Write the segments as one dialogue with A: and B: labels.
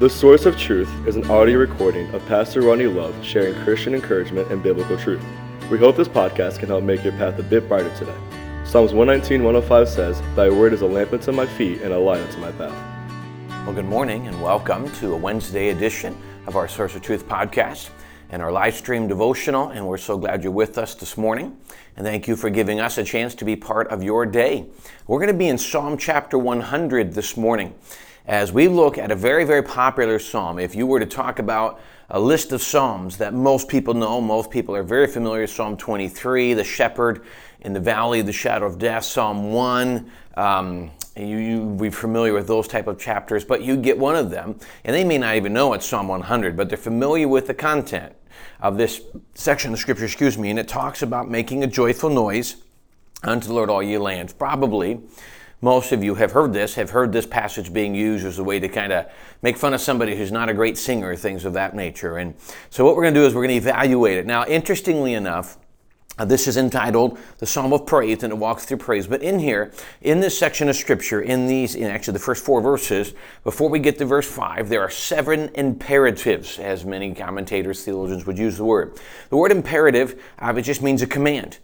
A: The Source of Truth is an audio recording of Pastor Ronnie Love sharing Christian encouragement and biblical truth. We hope this podcast can help make your path a bit brighter today. Psalms 119, 105 says, Thy word is a lamp unto my feet and a light unto my path.
B: Well, good morning and welcome to a Wednesday edition of our Source of Truth podcast and our live stream devotional. And we're so glad you're with us this morning. And thank you for giving us a chance to be part of your day. We're going to be in Psalm chapter 100 this morning as we look at a very, very popular psalm. If you were to talk about a list of psalms that most people know, most people are very familiar with Psalm 23, the shepherd in the valley of the shadow of death, Psalm 1. Um, you, you be familiar with those type of chapters, but you get one of them, and they may not even know it's Psalm 100, but they're familiar with the content of this section of scripture, excuse me, and it talks about making a joyful noise unto the Lord all ye lands. Probably most of you have heard this, have heard this passage being used as a way to kind of make fun of somebody who's not a great singer, things of that nature. And so what we're going to do is we're going to evaluate it. Now, interestingly enough, uh, this is entitled the Psalm of Praise, and it walks through praise. But in here, in this section of Scripture, in these, in actually the first four verses, before we get to verse five, there are seven imperatives, as many commentators, theologians would use the word. The word imperative, uh, it just means a command.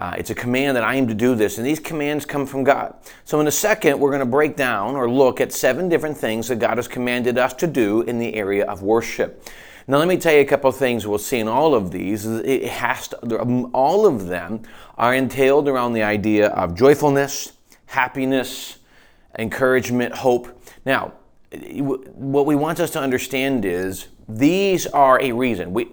B: Uh, it's a command that I am to do this, and these commands come from God. So, in a second, we're going to break down or look at seven different things that God has commanded us to do in the area of worship. Now, let me tell you a couple of things we'll see in all of these. It has to, um, all of them are entailed around the idea of joyfulness, happiness, encouragement, hope. Now, what we want us to understand is these are a reason. We,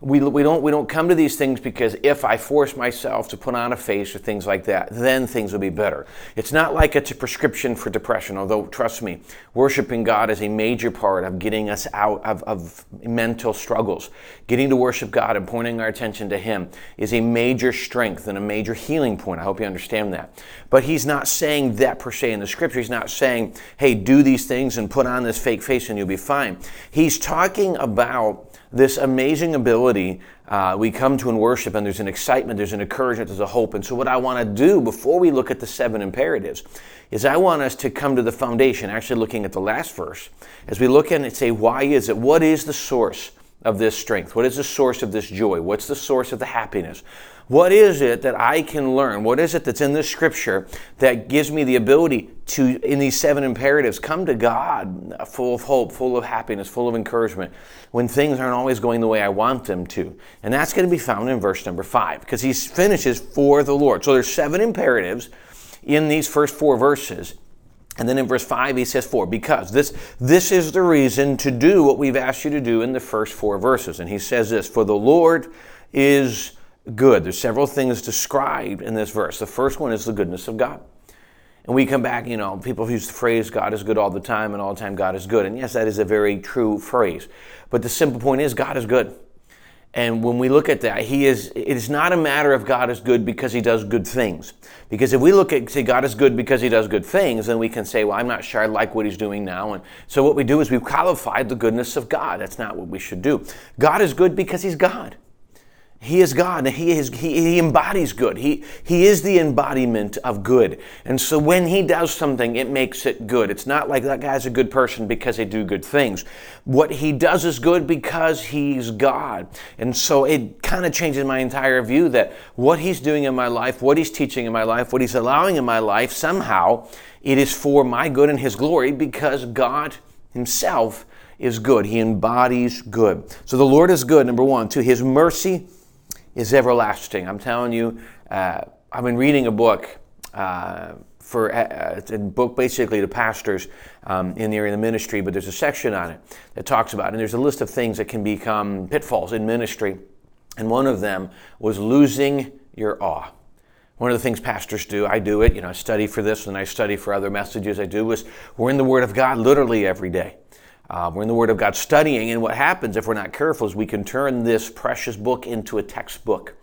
B: we, we, don't, we don't come to these things because if I force myself to put on a face or things like that, then things will be better. It's not like it's a prescription for depression, although, trust me, worshiping God is a major part of getting us out of, of mental struggles. Getting to worship God and pointing our attention to Him is a major strength and a major healing point. I hope you understand that. But He's not saying that per se in the scripture. He's not saying, hey, do these things and put on this fake face and you'll be fine. He's talking about this amazing ability uh, we come to in worship and there's an excitement there's an encouragement there's a hope. And so what i want to do before we look at the seven imperatives is i want us to come to the foundation actually looking at the last verse. As we look it and say why is it? What is the source of this strength what is the source of this joy what's the source of the happiness what is it that I can learn? What is it that's in this scripture that gives me the ability to, in these seven imperatives, come to God full of hope, full of happiness, full of encouragement when things aren't always going the way I want them to? And that's going to be found in verse number five because he finishes for the Lord. So there's seven imperatives in these first four verses. And then in verse 5, he says, For, because this, this is the reason to do what we've asked you to do in the first four verses. And he says this, For the Lord is good. There's several things described in this verse. The first one is the goodness of God. And we come back, you know, people use the phrase God is good all the time and all the time God is good. And yes, that is a very true phrase. But the simple point is God is good. And when we look at that, he is it is not a matter of God is good because he does good things. Because if we look at say God is good because he does good things, then we can say, well, I'm not sure I like what he's doing now. And so what we do is we've qualified the goodness of God. That's not what we should do. God is good because he's God. He is God he, is, he, he embodies good. He, he is the embodiment of good. And so when he does something, it makes it good. It's not like that guy's a good person because they do good things. What he does is good because he's God. And so it kind of changes my entire view that what he's doing in my life, what he's teaching in my life, what he's allowing in my life, somehow it is for my good and his glory because God himself is good. He embodies good. So the Lord is good, number one. To his mercy, is everlasting. I'm telling you, uh, I've been reading a book uh, for uh, a book basically to pastors um, in the area of the ministry, but there's a section on it that talks about, it. and there's a list of things that can become pitfalls in ministry, and one of them was losing your awe. One of the things pastors do, I do it, you know, I study for this and I study for other messages I do, is we're in the Word of God literally every day. Uh, we're in the Word of God studying, and what happens if we're not careful is we can turn this precious book into a textbook.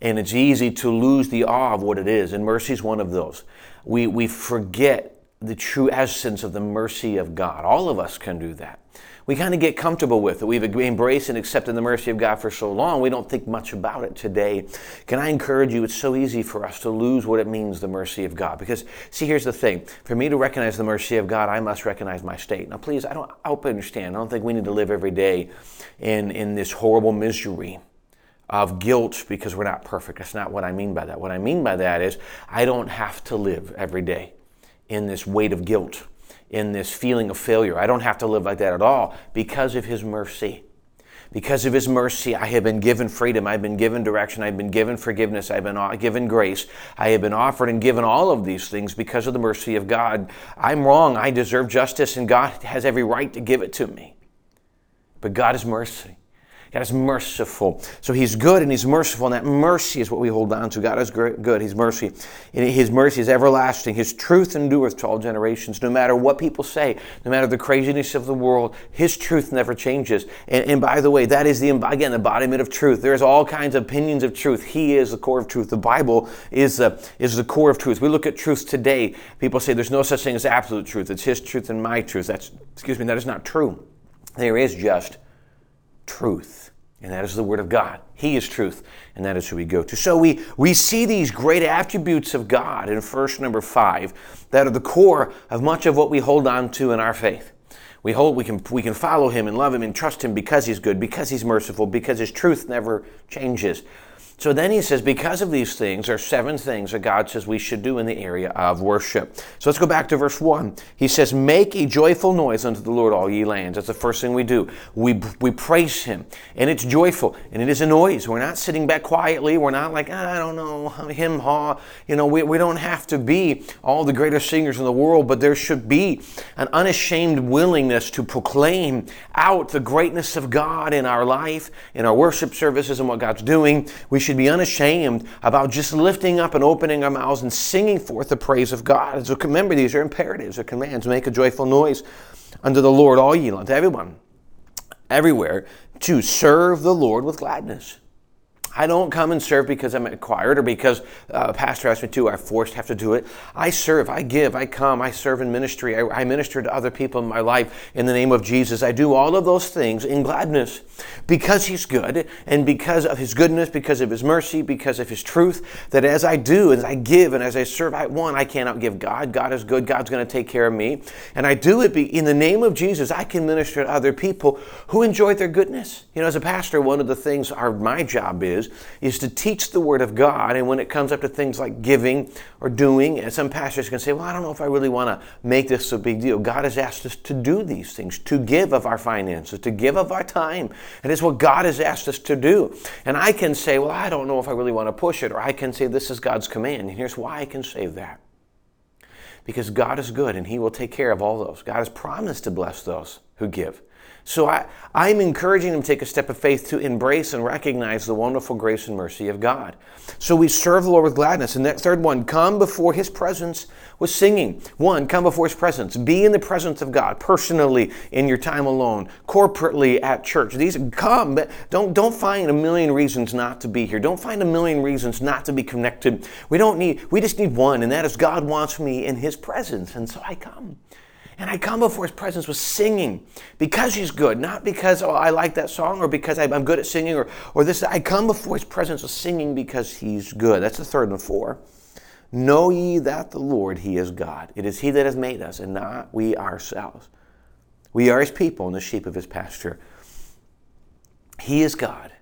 B: And it's easy to lose the awe of what it is, and mercy is one of those. We, we forget the true essence of the mercy of God. All of us can do that. We kind of get comfortable with it. We've embraced and accepted the mercy of God for so long, we don't think much about it today. Can I encourage you? It's so easy for us to lose what it means, the mercy of God. Because, see, here's the thing for me to recognize the mercy of God, I must recognize my state. Now, please, I don't I hope I understand. I don't think we need to live every day in, in this horrible misery of guilt because we're not perfect. That's not what I mean by that. What I mean by that is I don't have to live every day in this weight of guilt, in this feeling of failure. I don't have to live like that at all because of His mercy. Because of His mercy, I have been given freedom. I've been given direction. I've been given forgiveness. I've been given grace. I have been offered and given all of these things because of the mercy of God. I'm wrong. I deserve justice, and God has every right to give it to me. But God is mercy. God is merciful. So He's good and He's merciful, and that mercy is what we hold on to. God is good. He's mercy. And His mercy is everlasting. His truth endureth to all generations. No matter what people say, no matter the craziness of the world, His truth never changes. And, and by the way, that is the again the embodiment of truth. There's all kinds of opinions of truth. He is the core of truth. The Bible is the is the core of truth. We look at truth today. People say there's no such thing as absolute truth. It's His truth and my truth. That's excuse me. That is not true. There is just truth. And that is the Word of God. He is truth, and that is who we go to. So we, we see these great attributes of God in verse number five that are the core of much of what we hold on to in our faith. We hold we can we can follow him and love him and trust him because he's good, because he's merciful, because his truth never changes. So then he says, because of these things, there are seven things that God says we should do in the area of worship. So let's go back to verse 1. He says, Make a joyful noise unto the Lord, all ye lands. That's the first thing we do. We, we praise him, and it's joyful, and it is a noise. We're not sitting back quietly. We're not like, ah, I don't know, him, haw. You know, we, we don't have to be all the greatest singers in the world, but there should be an unashamed willingness to proclaim out the greatness of God in our life, in our worship services, and what God's doing. We should be unashamed about just lifting up and opening our mouths and singing forth the praise of God. So remember, these are imperatives or commands. Make a joyful noise unto the Lord, all ye, to everyone, everywhere, to serve the Lord with gladness. I don't come and serve because I'm required or because uh, a pastor asked me to. I forced have to do it. I serve. I give. I come. I serve in ministry. I, I minister to other people in my life in the name of Jesus. I do all of those things in gladness because He's good and because of His goodness, because of His mercy, because of His truth. That as I do, as I give, and as I serve, I one I cannot give God. God is good. God's going to take care of me, and I do it in the name of Jesus. I can minister to other people who enjoy their goodness. You know, as a pastor, one of the things our my job is is, to teach the Word of God. And when it comes up to things like giving or doing, and some pastors can say, well, I don't know if I really want to make this a big deal. God has asked us to do these things, to give of our finances, to give of our time. And it's what God has asked us to do. And I can say, well, I don't know if I really want to push it, or I can say, this is God's command. And here's why I can say that because God is good and He will take care of all those. God has promised to bless those who give. So I, I'm encouraging them to take a step of faith to embrace and recognize the wonderful grace and mercy of God. So we serve the Lord with gladness. And that third one, come before His presence with singing. One, come before His presence. Be in the presence of God personally in your time alone, corporately at church. These come. Don't don't find a million reasons not to be here. Don't find a million reasons not to be connected. We don't need. We just need one, and that is God wants me in His presence, and so I come. And I come before his presence with singing because he's good, not because, oh, I like that song or because I'm good at singing or, or this. I come before his presence with singing because he's good. That's the third and four. Know ye that the Lord, he is God. It is he that has made us and not we ourselves. We are his people and the sheep of his pasture. He is God.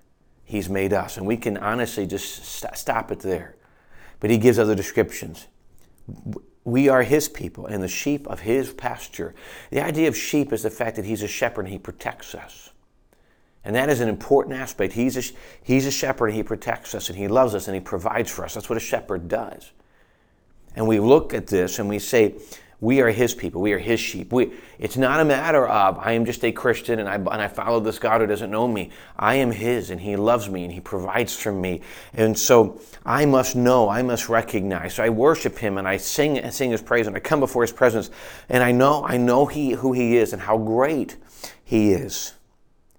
B: He's made us. And we can honestly just stop it there. But he gives other descriptions we are his people and the sheep of his pasture. The idea of sheep is the fact that he's a shepherd and he protects us. And that is an important aspect. He's a, he's a shepherd and he protects us and he loves us and he provides for us. That's what a shepherd does. And we look at this and we say, we are His people. We are His sheep. We, it's not a matter of I am just a Christian and I, and I follow this God who doesn't know me. I am His and He loves me and He provides for me. And so I must know, I must recognize. So I worship Him and I sing and sing His praise and I come before His presence and I know I know He who He is and how great He is.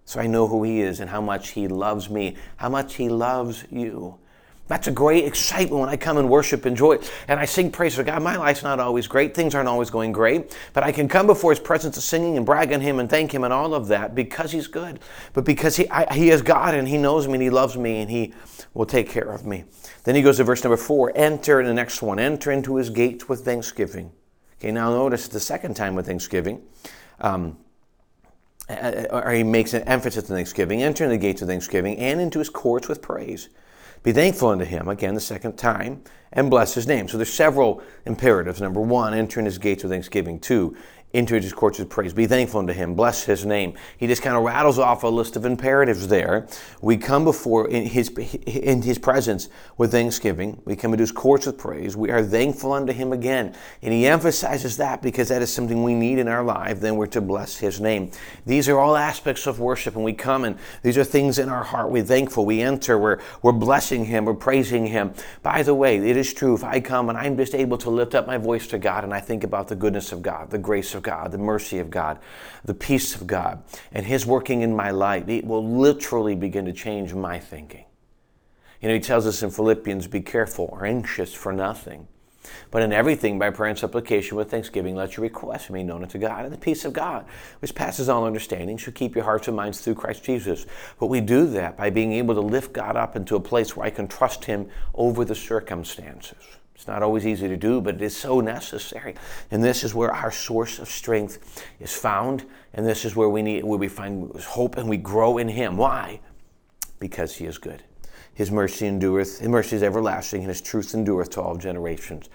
B: So I know who He is and how much He loves me, how much He loves you. That's a great excitement when I come and worship and joy. And I sing praise to God. My life's not always great. Things aren't always going great. But I can come before His presence of singing and brag on Him and thank Him and all of that because He's good. But because He, I, he is God and He knows me and He loves me and He will take care of me. Then He goes to verse number four enter in the next one. Enter into His gates with thanksgiving. Okay, now notice the second time with thanksgiving. Um, or he makes an emphasis on thanksgiving, enter in the gates of thanksgiving and into his courts with praise. Be thankful unto him, again, the second time, and bless his name. So there's several imperatives. Number one, enter in his gates with thanksgiving. Two, into his courts with praise. Be thankful unto him. Bless his name. He just kind of rattles off a list of imperatives there. We come before in his, in his presence with thanksgiving. We come into his courts with praise. We are thankful unto him again. And he emphasizes that because that is something we need in our life. Then we're to bless his name. These are all aspects of worship. And we come and these are things in our heart. We're thankful. We enter. We're, we're blessing him. We're praising him. By the way, it is true. If I come and I'm just able to lift up my voice to God and I think about the goodness of God, the grace of God, the mercy of God, the peace of God, and His working in my life, it will literally begin to change my thinking. You know, He tells us in Philippians, be careful or anxious for nothing. But in everything, by prayer and supplication with thanksgiving, let your requests be known unto God. And the peace of God, which passes all understanding, should keep your hearts and minds through Christ Jesus. But we do that by being able to lift God up into a place where I can trust Him over the circumstances. It's not always easy to do, but it is so necessary. And this is where our source of strength is found, and this is where we need where we find hope and we grow in him. Why? Because he is good. His mercy endureth, his mercy is everlasting, and his truth endureth to all generations.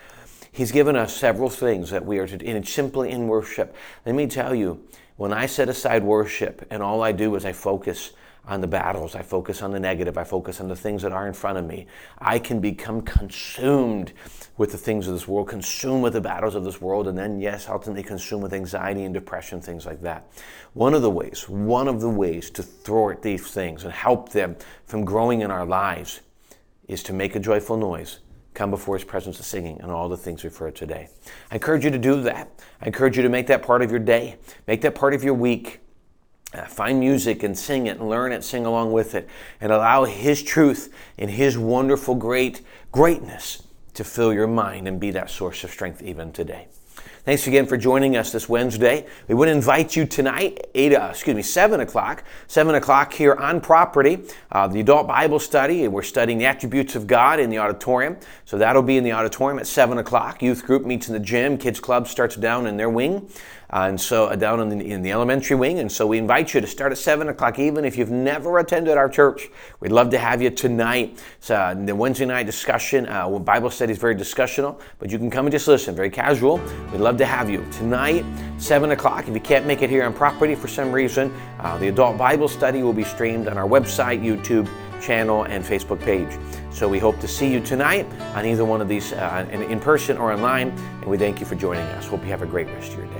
B: He's given us several things that we are to do, and it's simply in worship. Let me tell you, when I set aside worship and all I do is I focus on the battles. I focus on the negative. I focus on the things that are in front of me. I can become consumed with the things of this world, consumed with the battles of this world, and then, yes, ultimately consumed with anxiety and depression, things like that. One of the ways, one of the ways to thwart these things and help them from growing in our lives is to make a joyful noise come before his presence of singing and all the things we've heard today. I encourage you to do that. I encourage you to make that part of your day, make that part of your week. Uh, find music and sing it and learn it, sing along with it, and allow His truth and His wonderful, great greatness to fill your mind and be that source of strength even today. Thanks again for joining us this Wednesday. We would invite you tonight, eight, uh, excuse me, seven o'clock, seven o'clock here on property, uh, the adult Bible study. We're studying the attributes of God in the auditorium, so that'll be in the auditorium at seven o'clock. Youth group meets in the gym. Kids club starts down in their wing. And so uh, down in the, in the elementary wing. And so we invite you to start at 7 o'clock, even if you've never attended our church. We'd love to have you tonight. It's uh, the Wednesday night discussion. Uh, Bible study is very discussional, but you can come and just listen, very casual. We'd love to have you. Tonight, 7 o'clock, if you can't make it here on property for some reason, uh, the adult Bible study will be streamed on our website, YouTube channel, and Facebook page. So we hope to see you tonight on either one of these uh, in person or online. And we thank you for joining us. Hope you have a great rest of your day.